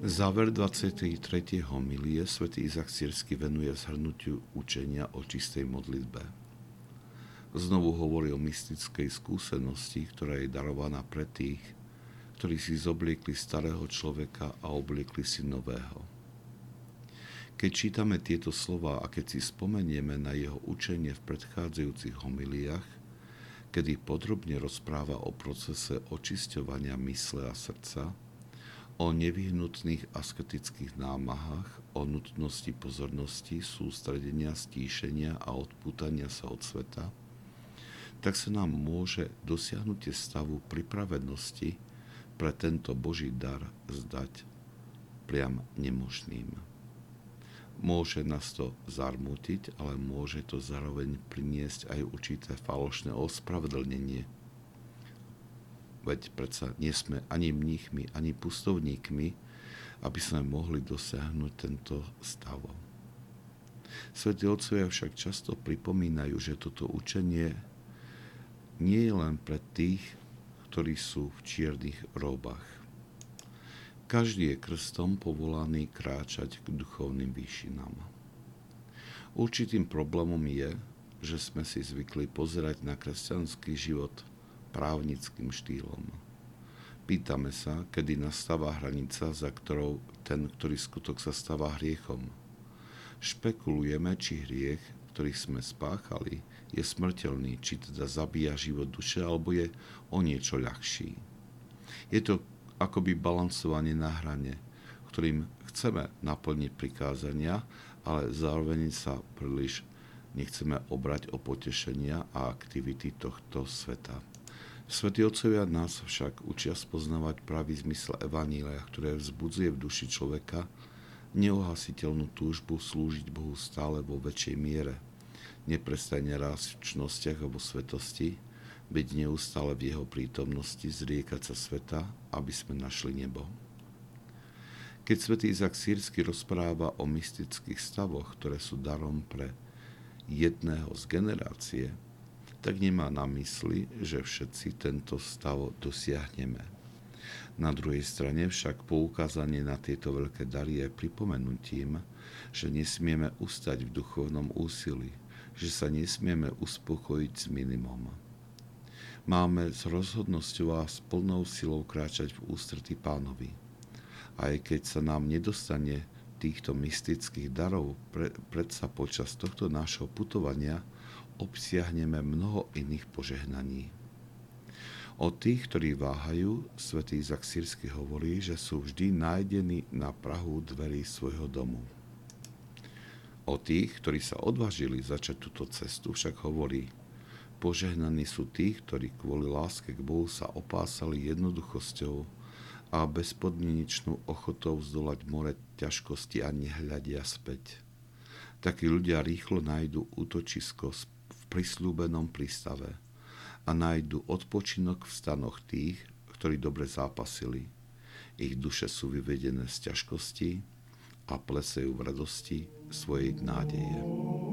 Záver 23. homilie svätý Izak Sírsky venuje zhrnutiu učenia o čistej modlitbe. Znovu hovorí o mystickej skúsenosti, ktorá je darovaná pre tých, ktorí si zobliekli starého človeka a obliekli si nového. Keď čítame tieto slova a keď si spomenieme na jeho učenie v predchádzajúcich homiliách, kedy podrobne rozpráva o procese očisťovania mysle a srdca, o nevyhnutných asketických námahách, o nutnosti pozornosti, sústredenia, stíšenia a odpútania sa od sveta, tak sa nám môže dosiahnutie stavu pripravenosti pre tento Boží dar zdať priam nemožným. Môže nás to zarmútiť, ale môže to zároveň priniesť aj určité falošné ospravedlnenie. Veď predsa nie sme ani mníchmi, ani pustovníkmi, aby sme mohli dosiahnuť tento stav. Svetí otcovia však často pripomínajú, že toto učenie nie je len pre tých, ktorí sú v čiernych robách každý je krstom povolaný kráčať k duchovným výšinám. Určitým problémom je, že sme si zvykli pozerať na kresťanský život právnickým štýlom. Pýtame sa, kedy nastáva hranica, za ktorou ten, ktorý skutok sa stáva hriechom. Špekulujeme, či hriech, ktorý sme spáchali, je smrteľný, či teda zabíja život duše, alebo je o niečo ľahší. Je to akoby balancovanie na hrane, ktorým chceme naplniť prikázania, ale zároveň sa príliš nechceme obrať o potešenia a aktivity tohto sveta. Svetí otcovia nás však učia spoznávať pravý zmysel Evanília, ktoré vzbudzuje v duši človeka neohasiteľnú túžbu slúžiť Bohu stále vo väčšej miere, neprestajne rásť v čnostiach a svetosti, byť neustále v jeho prítomnosti, zriekať sa sveta, aby sme našli nebo. Keď svätý Izak Sírsky rozpráva o mystických stavoch, ktoré sú darom pre jedného z generácie, tak nemá na mysli, že všetci tento stav dosiahneme. Na druhej strane však poukázanie na tieto veľké dary je pripomenutím, že nesmieme ustať v duchovnom úsilí, že sa nesmieme uspokojiť s minimum máme s rozhodnosťou a s plnou silou kráčať v ústretí pánovi. Aj keď sa nám nedostane týchto mystických darov, pre, predsa počas tohto nášho putovania obsiahneme mnoho iných požehnaní. O tých, ktorí váhajú, svätý Izak Sírsky hovorí, že sú vždy nájdení na prahu dverí svojho domu. O tých, ktorí sa odvážili začať túto cestu, však hovorí – Požehnaní sú tí, ktorí kvôli láske k Bohu sa opásali jednoduchosťou a bezpodmienečnú ochotou zdolať more ťažkosti a nehľadia späť. Takí ľudia rýchlo nájdu útočisko prislúbenom prístave a nájdu odpočinok v stanoch tých, ktorí dobre zápasili. Ich duše sú vyvedené z ťažkosti a plesejú v radosti svojej nádeje.